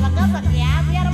gabak-gabak ya biar